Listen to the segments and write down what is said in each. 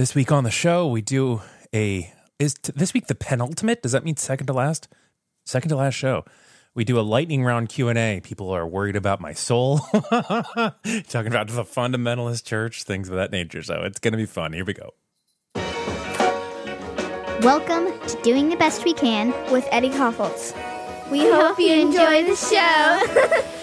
This week on the show, we do a is t- this week the penultimate? Does that mean second to last? Second to last show. We do a lightning round Q and A. People are worried about my soul, talking about the fundamentalist church, things of that nature. So it's going to be fun. Here we go. Welcome to Doing the Best We Can. with Eddie Kaufholz. We, hope you enjoy the show.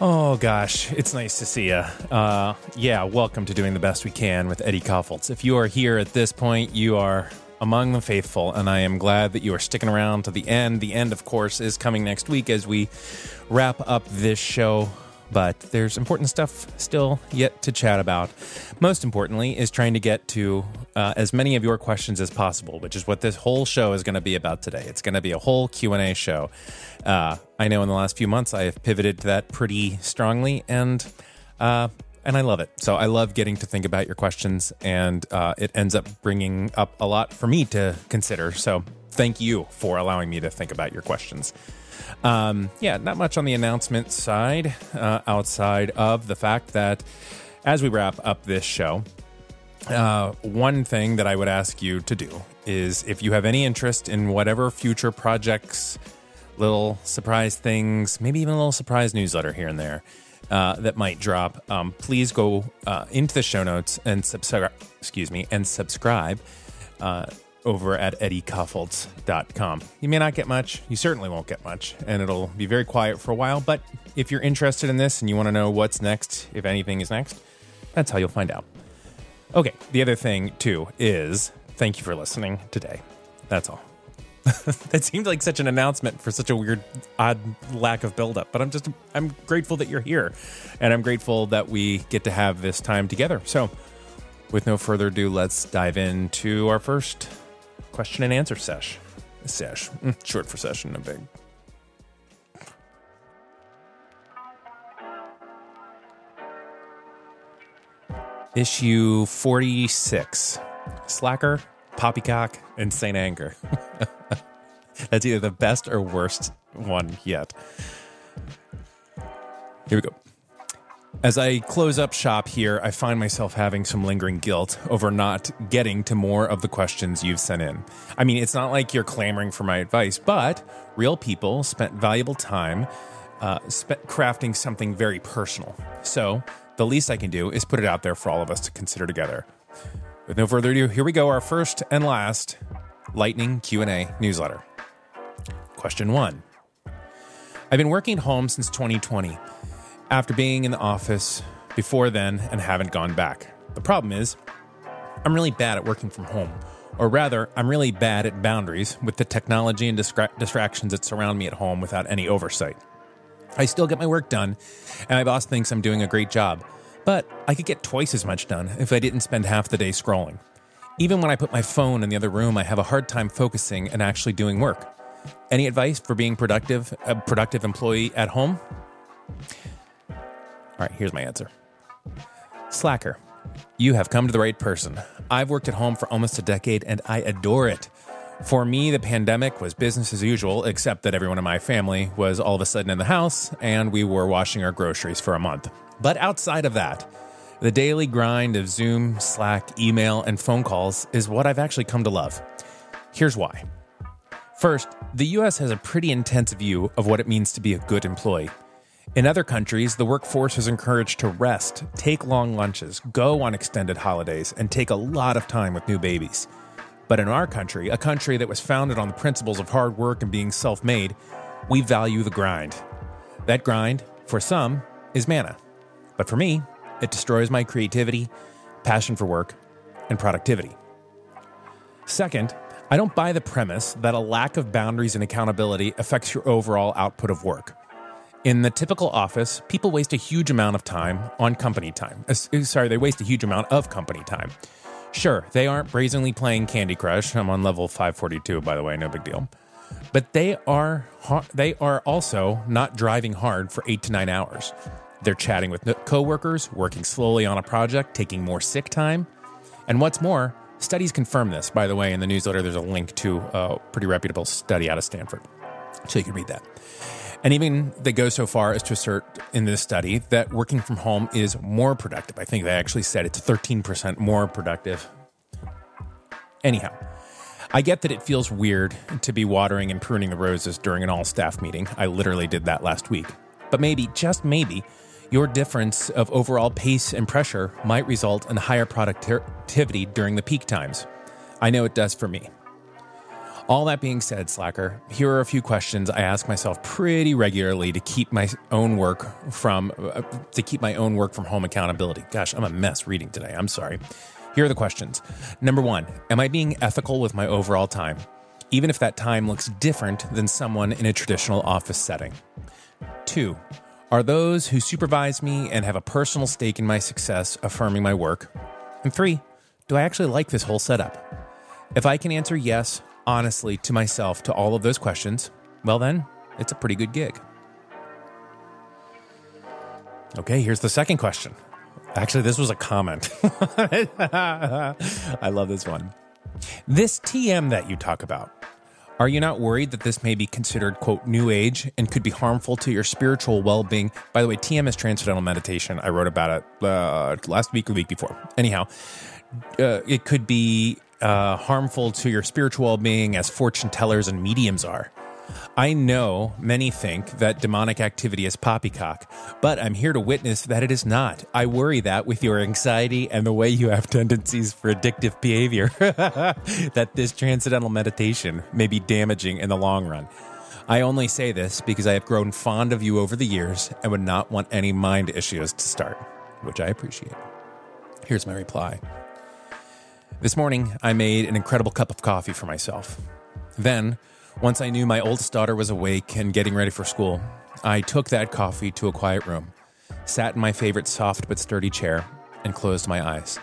Oh gosh, it's nice to see you. Uh, yeah, welcome to doing the best we can with Eddie Kaufholz. If you are here at this point, you are among the faithful, and I am glad that you are sticking around to the end. The end, of course, is coming next week as we wrap up this show. But there's important stuff still yet to chat about. Most importantly, is trying to get to uh, as many of your questions as possible, which is what this whole show is going to be about today. It's going to be a whole Q and A show. Uh, I know in the last few months I have pivoted to that pretty strongly, and uh, and I love it. So I love getting to think about your questions, and uh, it ends up bringing up a lot for me to consider. So thank you for allowing me to think about your questions. Um, yeah, not much on the announcement side uh, outside of the fact that as we wrap up this show, uh, one thing that I would ask you to do is if you have any interest in whatever future projects, little surprise things, maybe even a little surprise newsletter here and there uh, that might drop, um, please go uh, into the show notes and subscribe. Excuse me, and subscribe uh, over at eddiekaufholz.com. You may not get much. You certainly won't get much, and it'll be very quiet for a while. But if you're interested in this and you want to know what's next, if anything is next, that's how you'll find out. Okay, the other thing too is thank you for listening today. That's all. that seemed like such an announcement for such a weird, odd lack of buildup. But I'm just, I'm grateful that you're here, and I'm grateful that we get to have this time together. So, with no further ado, let's dive into our first question and answer sesh. Sesh, Mm, short for session, no big. Issue 46 Slacker, Poppycock, and St. Anger. That's either the best or worst one yet. As I close up shop here, I find myself having some lingering guilt over not getting to more of the questions you've sent in. I mean, it's not like you're clamoring for my advice, but real people spent valuable time uh, crafting something very personal. So the least I can do is put it out there for all of us to consider together. With no further ado, here we go. Our first and last lightning Q&A newsletter. Question 1. I've been working home since 2020 after being in the office before then and haven't gone back. The problem is I'm really bad at working from home. Or rather, I'm really bad at boundaries with the technology and distra- distractions that surround me at home without any oversight. I still get my work done, and my boss thinks I'm doing a great job. But I could get twice as much done if I didn't spend half the day scrolling. Even when I put my phone in the other room, I have a hard time focusing and actually doing work. Any advice for being productive, a productive employee at home? All right, here's my answer. Slacker, you have come to the right person. I've worked at home for almost a decade and I adore it. For me, the pandemic was business as usual, except that everyone in my family was all of a sudden in the house and we were washing our groceries for a month. But outside of that, the daily grind of Zoom, Slack, email, and phone calls is what I've actually come to love. Here's why. First, the US has a pretty intense view of what it means to be a good employee. In other countries, the workforce is encouraged to rest, take long lunches, go on extended holidays, and take a lot of time with new babies. But in our country, a country that was founded on the principles of hard work and being self made, we value the grind. That grind, for some, is mana. But for me, it destroys my creativity, passion for work, and productivity. Second, I don't buy the premise that a lack of boundaries and accountability affects your overall output of work. In the typical office, people waste a huge amount of time on company time. Uh, sorry, they waste a huge amount of company time. Sure, they aren't brazenly playing Candy Crush. I'm on level 542, by the way, no big deal. But they are they are also not driving hard for 8 to 9 hours. They're chatting with coworkers, working slowly on a project, taking more sick time. And what's more, studies confirm this. By the way, in the newsletter there's a link to a pretty reputable study out of Stanford. So you can read that. And even they go so far as to assert in this study that working from home is more productive. I think they actually said it's 13% more productive. Anyhow, I get that it feels weird to be watering and pruning the roses during an all staff meeting. I literally did that last week. But maybe, just maybe, your difference of overall pace and pressure might result in higher productivity during the peak times. I know it does for me. All that being said, Slacker, here are a few questions I ask myself pretty regularly to keep my own work from uh, to keep my own work from home accountability. Gosh, I'm a mess reading today. I'm sorry. Here are the questions. Number 1, am I being ethical with my overall time? Even if that time looks different than someone in a traditional office setting. 2, are those who supervise me and have a personal stake in my success affirming my work? And 3, do I actually like this whole setup? If I can answer yes, honestly to myself to all of those questions, well, then it's a pretty good gig. Okay, here's the second question. Actually, this was a comment. I love this one. This TM that you talk about, are you not worried that this may be considered, quote, new age and could be harmful to your spiritual well being? By the way, TM is Transcendental Meditation. I wrote about it uh, last week or week before. Anyhow, uh, it could be uh, harmful to your spiritual well being as fortune tellers and mediums are. I know many think that demonic activity is poppycock, but I'm here to witness that it is not. I worry that with your anxiety and the way you have tendencies for addictive behavior, that this transcendental meditation may be damaging in the long run. I only say this because I have grown fond of you over the years and would not want any mind issues to start, which I appreciate. Here's my reply. This morning, I made an incredible cup of coffee for myself. Then, once I knew my oldest daughter was awake and getting ready for school, I took that coffee to a quiet room, sat in my favorite soft but sturdy chair, and closed my eyes.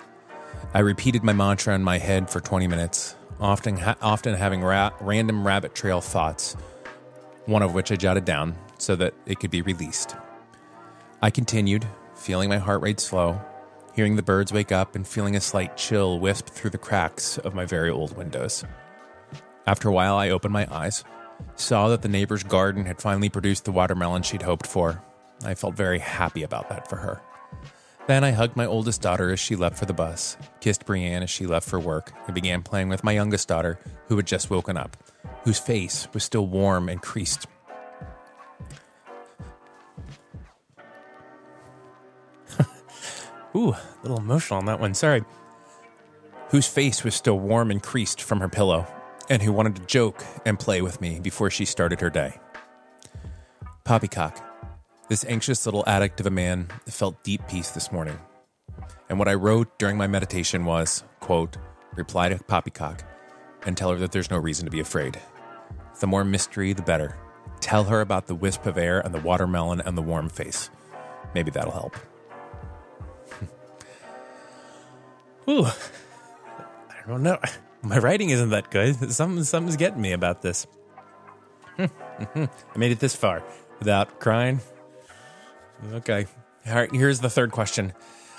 I repeated my mantra in my head for 20 minutes, often, ha- often having ra- random rabbit trail thoughts, one of which I jotted down so that it could be released. I continued, feeling my heart rate slow, hearing the birds wake up and feeling a slight chill wisp through the cracks of my very old windows. After a while, I opened my eyes, saw that the neighbor's garden had finally produced the watermelon she'd hoped for. I felt very happy about that for her. Then I hugged my oldest daughter as she left for the bus, kissed Brienne as she left for work, and began playing with my youngest daughter, who had just woken up, whose face was still warm and creased. Ooh, a little emotional on that one, sorry. Whose face was still warm and creased from her pillow, and who wanted to joke and play with me before she started her day. Poppycock, this anxious little addict of a man, felt deep peace this morning. And what I wrote during my meditation was, quote, reply to Poppycock and tell her that there's no reason to be afraid. The more mystery, the better. Tell her about the wisp of air and the watermelon and the warm face. Maybe that'll help. Ooh, I don't know. My writing isn't that good. Something, something's getting me about this. I made it this far without crying. Okay. All right, here's the third question.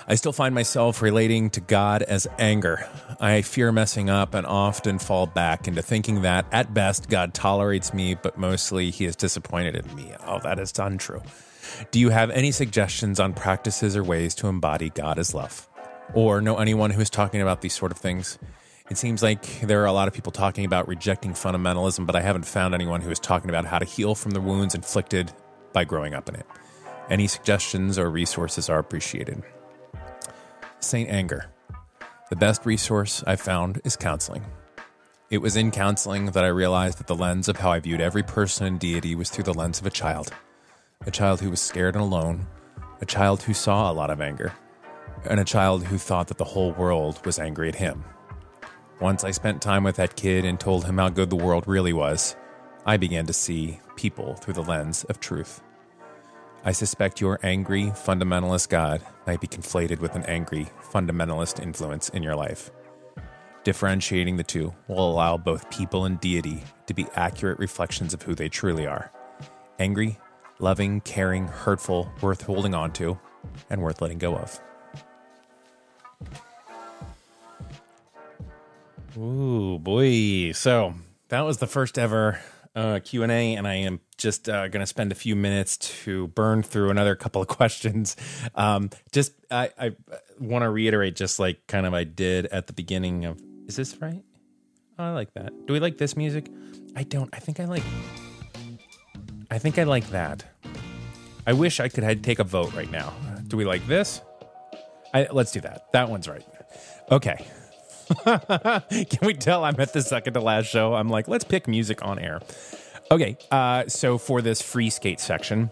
I still find myself relating to God as anger. I fear messing up and often fall back into thinking that, at best, God tolerates me, but mostly he is disappointed in me. Oh, that is untrue. Do you have any suggestions on practices or ways to embody God as love? Or know anyone who is talking about these sort of things? It seems like there are a lot of people talking about rejecting fundamentalism, but I haven't found anyone who is talking about how to heal from the wounds inflicted by growing up in it. Any suggestions or resources are appreciated. Saint Anger. The best resource I've found is counseling. It was in counseling that I realized that the lens of how I viewed every person and deity was through the lens of a child. A child who was scared and alone, a child who saw a lot of anger, and a child who thought that the whole world was angry at him. Once I spent time with that kid and told him how good the world really was, I began to see people through the lens of truth. I suspect your angry, fundamentalist God might be conflated with an angry, fundamentalist influence in your life. Differentiating the two will allow both people and deity to be accurate reflections of who they truly are angry, loving, caring, hurtful, worth holding on to, and worth letting go of. Ooh, boy. So that was the first ever uh, Q&A, and I am just uh, going to spend a few minutes to burn through another couple of questions. Um, just I, I want to reiterate, just like kind of I did at the beginning of. Is this right? Oh, I like that. Do we like this music? I don't. I think I like. I think I like that. I wish I could take a vote right now. Do we like this? I, let's do that. That one's right. Okay. Can we tell I'm at the second to last show? I'm like, let's pick music on air. Okay. Uh, so for this free skate section,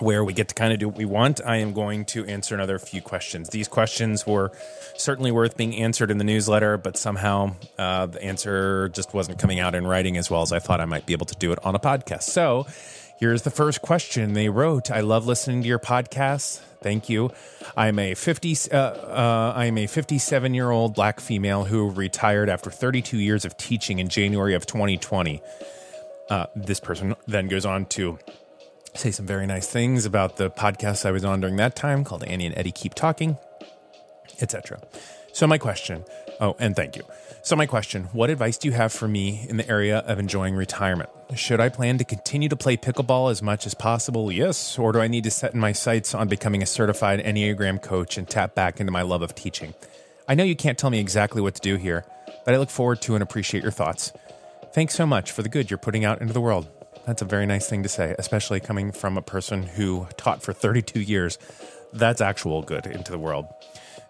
where we get to kind of do what we want, I am going to answer another few questions. These questions were certainly worth being answered in the newsletter, but somehow uh, the answer just wasn't coming out in writing as well as I thought I might be able to do it on a podcast. So here's the first question they wrote I love listening to your podcasts. Thank you. I'm a 50 uh, uh, I'm a 57 year old black female who retired after 32 years of teaching in January of 2020. Uh, this person then goes on to say some very nice things about the podcast I was on during that time called Annie and Eddie Keep Talking, etc. So my question, oh, and thank you. So my question, what advice do you have for me in the area of enjoying retirement? Should I plan to continue to play pickleball as much as possible? Yes, or do I need to set my sights on becoming a certified Enneagram coach and tap back into my love of teaching? I know you can't tell me exactly what to do here, but I look forward to and appreciate your thoughts. Thanks so much for the good you're putting out into the world. That's a very nice thing to say, especially coming from a person who taught for 32 years. That's actual good into the world.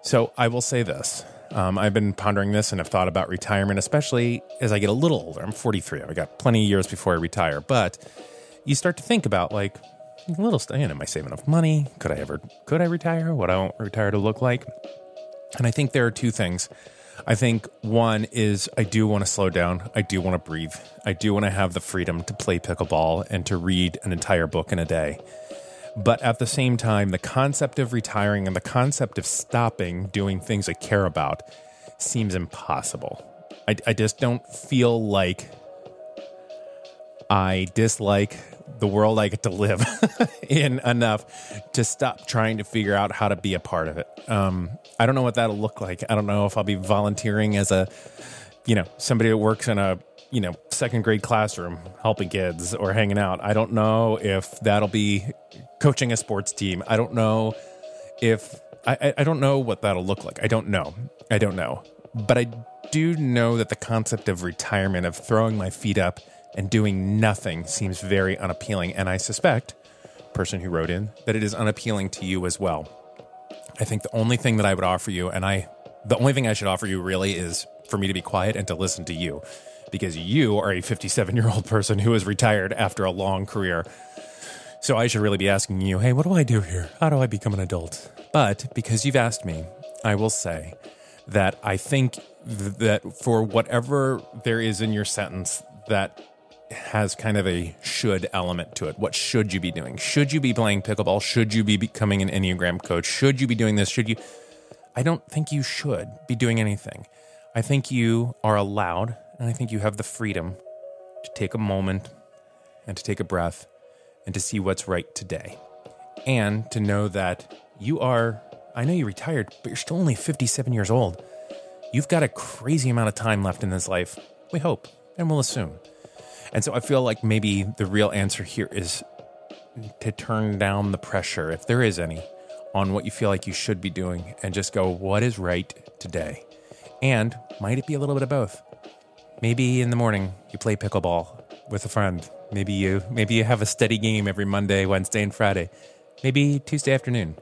So I will say this. Um, I've been pondering this and have thought about retirement, especially as I get a little older. I'm 43. I've got plenty of years before I retire, but you start to think about like a little. Know, am I saving enough money? Could I ever? Could I retire? What I want retire to look like? And I think there are two things I think one is I do want to slow down. I do want to breathe. I do want to have the freedom to play pickleball and to read an entire book in a day. But at the same time, the concept of retiring and the concept of stopping doing things I care about seems impossible. I, I just don't feel like I dislike the world I get to live in enough to stop trying to figure out how to be a part of it. Um, I don't know what that'll look like. I don't know if I'll be volunteering as a, you know, somebody that works in a, you know, second grade classroom helping kids or hanging out. I don't know if that'll be coaching a sports team. I don't know if I, I don't know what that'll look like. I don't know. I don't know. But I do know that the concept of retirement, of throwing my feet up and doing nothing seems very unappealing. And I suspect, person who wrote in, that it is unappealing to you as well. I think the only thing that I would offer you, and I, the only thing I should offer you really is for me to be quiet and to listen to you because you are a 57 year old person who is retired after a long career. So I should really be asking you, hey, what do I do here? How do I become an adult? But because you've asked me, I will say that I think th- that for whatever there is in your sentence that has kind of a should element to it. What should you be doing? Should you be playing pickleball? Should you be becoming an Enneagram coach? Should you be doing this? Should you? I don't think you should be doing anything. I think you are allowed, and I think you have the freedom to take a moment and to take a breath and to see what's right today. And to know that you are, I know you're retired, but you're still only 57 years old. You've got a crazy amount of time left in this life. We hope, and we'll assume. And so I feel like maybe the real answer here is to turn down the pressure, if there is any, on what you feel like you should be doing and just go, what is right today? And might it be a little bit of both? Maybe in the morning you play pickleball with a friend. Maybe you maybe you have a steady game every Monday, Wednesday, and Friday. Maybe Tuesday afternoon.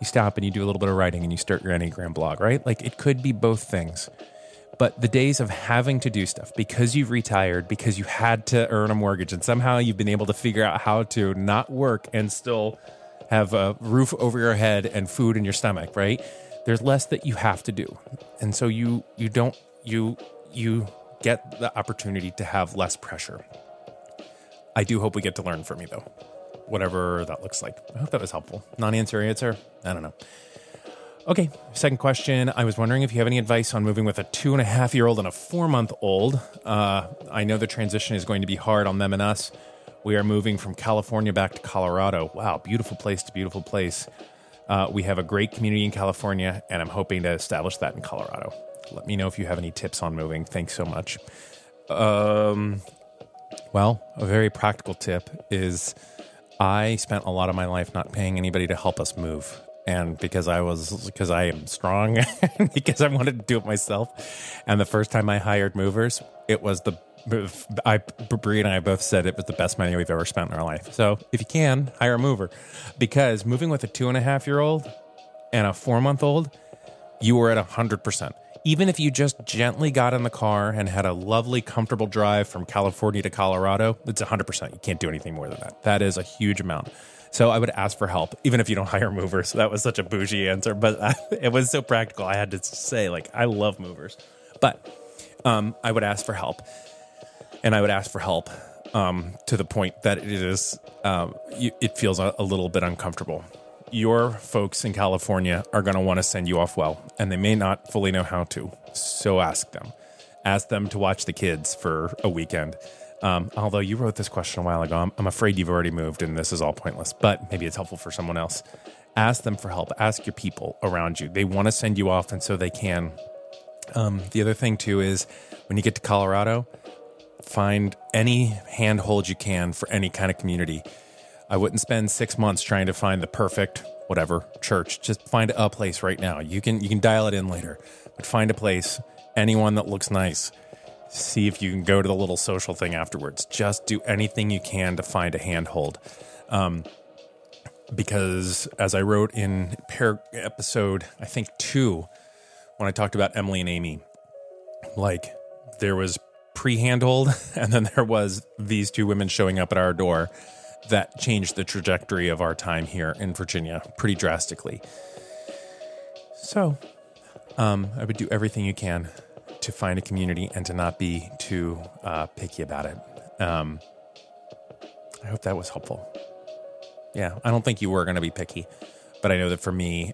You stop and you do a little bit of writing and you start your Enneagram blog, right? Like it could be both things. But the days of having to do stuff because you've retired, because you had to earn a mortgage, and somehow you've been able to figure out how to not work and still have a roof over your head and food in your stomach, right? There's less that you have to do. And so you you don't you you get the opportunity to have less pressure. I do hope we get to learn from you though. Whatever that looks like. I hope that was helpful. Non-answer answer. I don't know. Okay, second question. I was wondering if you have any advice on moving with a two and a half year old and a four month old. Uh, I know the transition is going to be hard on them and us. We are moving from California back to Colorado. Wow, beautiful place to beautiful place. Uh, we have a great community in California, and I'm hoping to establish that in Colorado. Let me know if you have any tips on moving. Thanks so much. Um, Well, a very practical tip is I spent a lot of my life not paying anybody to help us move. And because I was, because I am strong, because I wanted to do it myself. And the first time I hired movers, it was the, I, Brie and I both said it was the best money we've ever spent in our life. So if you can, hire a mover. Because moving with a two and a half year old and a four month old, you were at 100% even if you just gently got in the car and had a lovely, comfortable drive from California to Colorado, it's 100%. You can't do anything more than that. That is a huge amount. So I would ask for help, even if you don't hire movers. That was such a bougie answer, but it was so practical. I had to say, like, I love movers. But um, I would ask for help. And I would ask for help um, to the point that it is, you, it feels a, a little bit uncomfortable your folks in California are going to want to send you off well, and they may not fully know how to. So ask them. Ask them to watch the kids for a weekend. Um, although you wrote this question a while ago, I'm, I'm afraid you've already moved and this is all pointless, but maybe it's helpful for someone else. Ask them for help. Ask your people around you. They want to send you off, and so they can. Um, the other thing, too, is when you get to Colorado, find any handhold you can for any kind of community I wouldn't spend six months trying to find the perfect whatever church. Just find a place right now. You can you can dial it in later, but find a place, anyone that looks nice. See if you can go to the little social thing afterwards. Just do anything you can to find a handhold. Um, because as I wrote in pair episode, I think two, when I talked about Emily and Amy, like there was pre handhold, and then there was these two women showing up at our door that changed the trajectory of our time here in Virginia pretty drastically. So, um, I would do everything you can to find a community and to not be too uh, picky about it. Um, I hope that was helpful. Yeah, I don't think you were going to be picky, but I know that for me,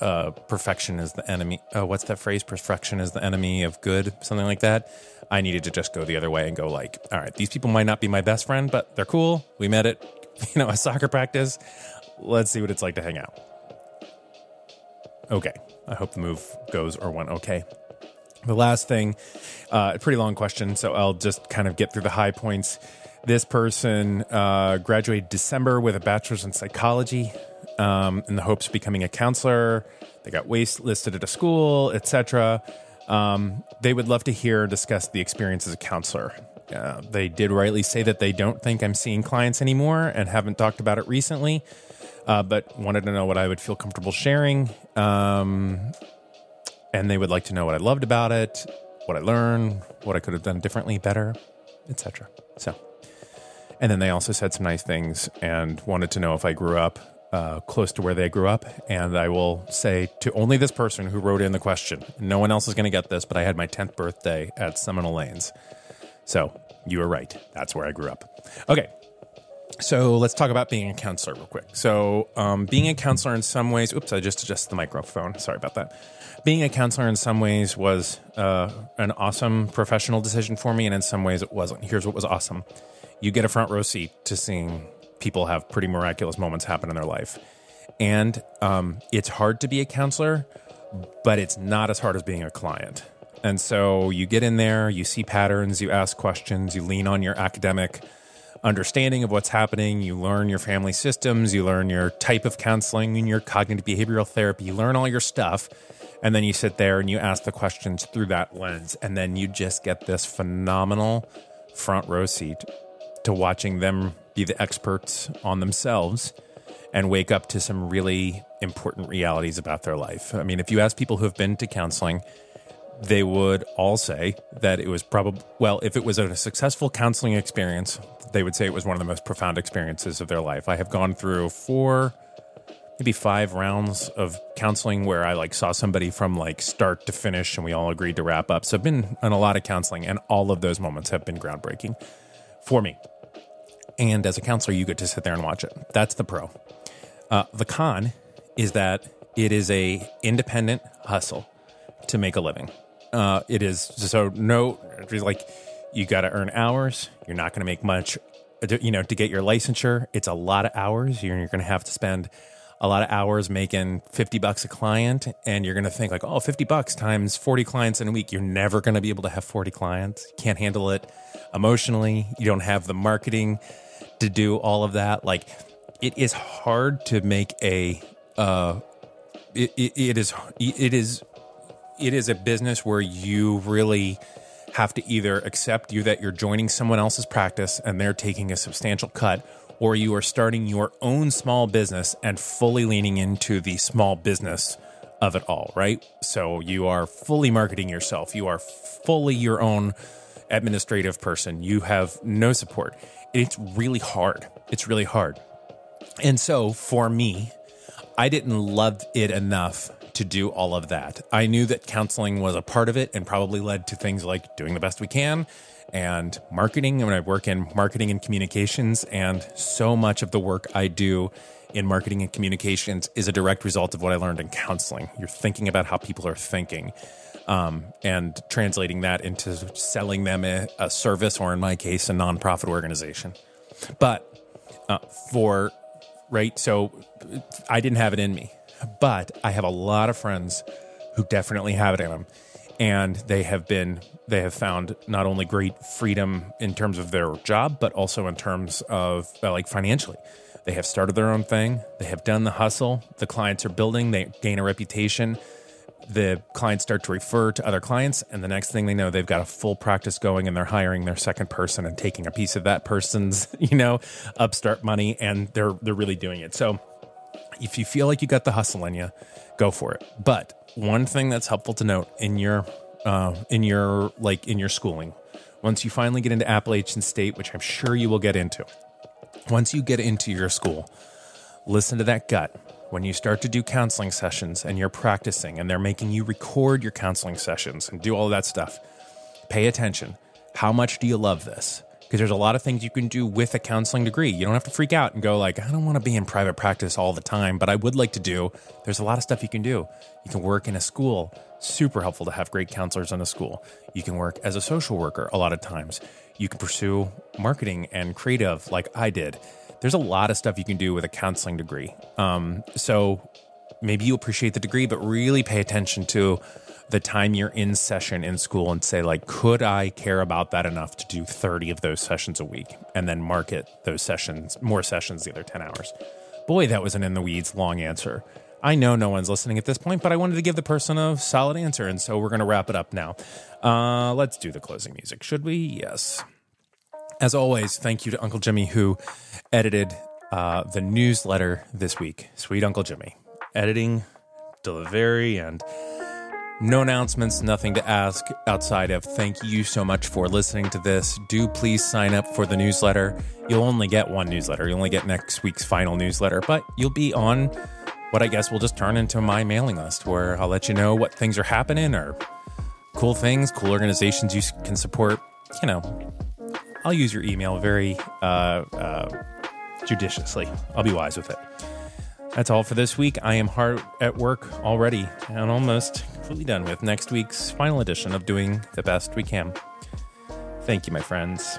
uh, perfection is the enemy. Oh, what's that phrase? Perfection is the enemy of good, something like that. I needed to just go the other way and go like, all right, these people might not be my best friend, but they're cool. We met at, you know, a soccer practice. Let's see what it's like to hang out. Okay. I hope the move goes or went okay. The last thing, uh, a pretty long question, so I'll just kind of get through the high points. This person uh, graduated December with a bachelor's in psychology um, in the hopes of becoming a counselor. They got waitlisted at a school, etc. Um, they would love to hear discuss the experience as a counselor. Uh, they did rightly say that they don't think I'm seeing clients anymore and haven't talked about it recently, uh, but wanted to know what I would feel comfortable sharing. Um, and they would like to know what I loved about it, what I learned, what I could have done differently, better, etc. So, and then they also said some nice things and wanted to know if I grew up uh, close to where they grew up. And I will say to only this person who wrote in the question, no one else is going to get this, but I had my 10th birthday at Seminole Lanes. So you were right. That's where I grew up. Okay. So let's talk about being a counselor real quick. So, um, being a counselor in some ways, oops, I just adjusted the microphone. Sorry about that. Being a counselor in some ways was uh, an awesome professional decision for me, and in some ways it wasn't. Here's what was awesome you get a front row seat to seeing people have pretty miraculous moments happen in their life. And um, it's hard to be a counselor, but it's not as hard as being a client. And so you get in there, you see patterns, you ask questions, you lean on your academic understanding of what's happening, you learn your family systems, you learn your type of counseling and your cognitive behavioral therapy, you learn all your stuff. And then you sit there and you ask the questions through that lens. And then you just get this phenomenal front row seat to watching them be the experts on themselves and wake up to some really important realities about their life. I mean, if you ask people who have been to counseling, they would all say that it was probably, well, if it was a successful counseling experience, they would say it was one of the most profound experiences of their life. I have gone through four, maybe five rounds of counseling where I like saw somebody from like start to finish and we all agreed to wrap up. So I've been in a lot of counseling and all of those moments have been groundbreaking for me and as a counselor, you get to sit there and watch it. That's the pro. Uh, the con is that it is a independent hustle to make a living. Uh, it is so no like you got to earn hours. You're not going to make much, you know, to get your licensure. It's a lot of hours. You're, you're going to have to spend a lot of hours making 50 bucks a client and you're going to think like oh 50 bucks times 40 clients in a week. You're never going to be able to have 40 clients. Can't handle it emotionally. You don't have the marketing to do all of that. Like it is hard to make a uh it, it, it is it is it is a business where you really have to either accept you that you're joining someone else's practice and they're taking a substantial cut or you are starting your own small business and fully leaning into the small business of it all, right? So you are fully marketing yourself. You are fully your own administrative person. You have no support. It's really hard. It's really hard. And so for me, I didn't love it enough to do all of that. I knew that counseling was a part of it and probably led to things like doing the best we can and marketing. When I work in marketing and communications, and so much of the work I do in marketing and communications is a direct result of what I learned in counseling. You're thinking about how people are thinking. Um, and translating that into selling them a, a, service, or in my case, a nonprofit organization. But uh, for right, so I didn't have it in me, but I have a lot of friends who definitely have it in them, and they have been they have found not only great freedom in terms of their job, but also in terms of uh, like financially. They have started their own thing. They have done the hustle. The clients are building. They gain a reputation. The clients start to refer to other clients, and the next thing they know, they've got a full practice going, and they're hiring their second person and taking a piece of that person's, you know, upstart money, and they're they're really doing it. So, if you feel like you got the hustle in you, go for it. But one thing that's helpful to note in your uh, in your like in your schooling. Once you finally get into Appalachian State, which I'm sure you will get into, once you get into your school, listen to that gut. When you start to do counseling sessions and you're practicing and they're making you record your counseling sessions and do all that stuff, pay attention. How much do you love this? Because there's a lot of things you can do with a counseling degree. You don't have to freak out and go like, I don't want to be in private practice all the time, but I would like to do. There's a lot of stuff you can do. You can work in a school super helpful to have great counselors in a school. You can work as a social worker a lot of times. You can pursue marketing and creative like I did. There's a lot of stuff you can do with a counseling degree. Um, so maybe you appreciate the degree, but really pay attention to the time you're in session in school and say like could i care about that enough to do 30 of those sessions a week and then market those sessions more sessions the other 10 hours boy that was an in the weeds long answer I know no one's listening at this point, but I wanted to give the person a solid answer, and so we're going to wrap it up now. Uh, let's do the closing music, should we? Yes. As always, thank you to Uncle Jimmy who edited uh, the newsletter this week. Sweet Uncle Jimmy. Editing, delivery, and no announcements, nothing to ask outside of thank you so much for listening to this. Do please sign up for the newsletter. You'll only get one newsletter. You'll only get next week's final newsletter, but you'll be on what I guess will just turn into my mailing list where I'll let you know what things are happening or cool things, cool organizations you can support. You know, I'll use your email very uh, uh, judiciously. I'll be wise with it. That's all for this week. I am hard at work already and almost completely done with next week's final edition of Doing the Best We Can. Thank you, my friends.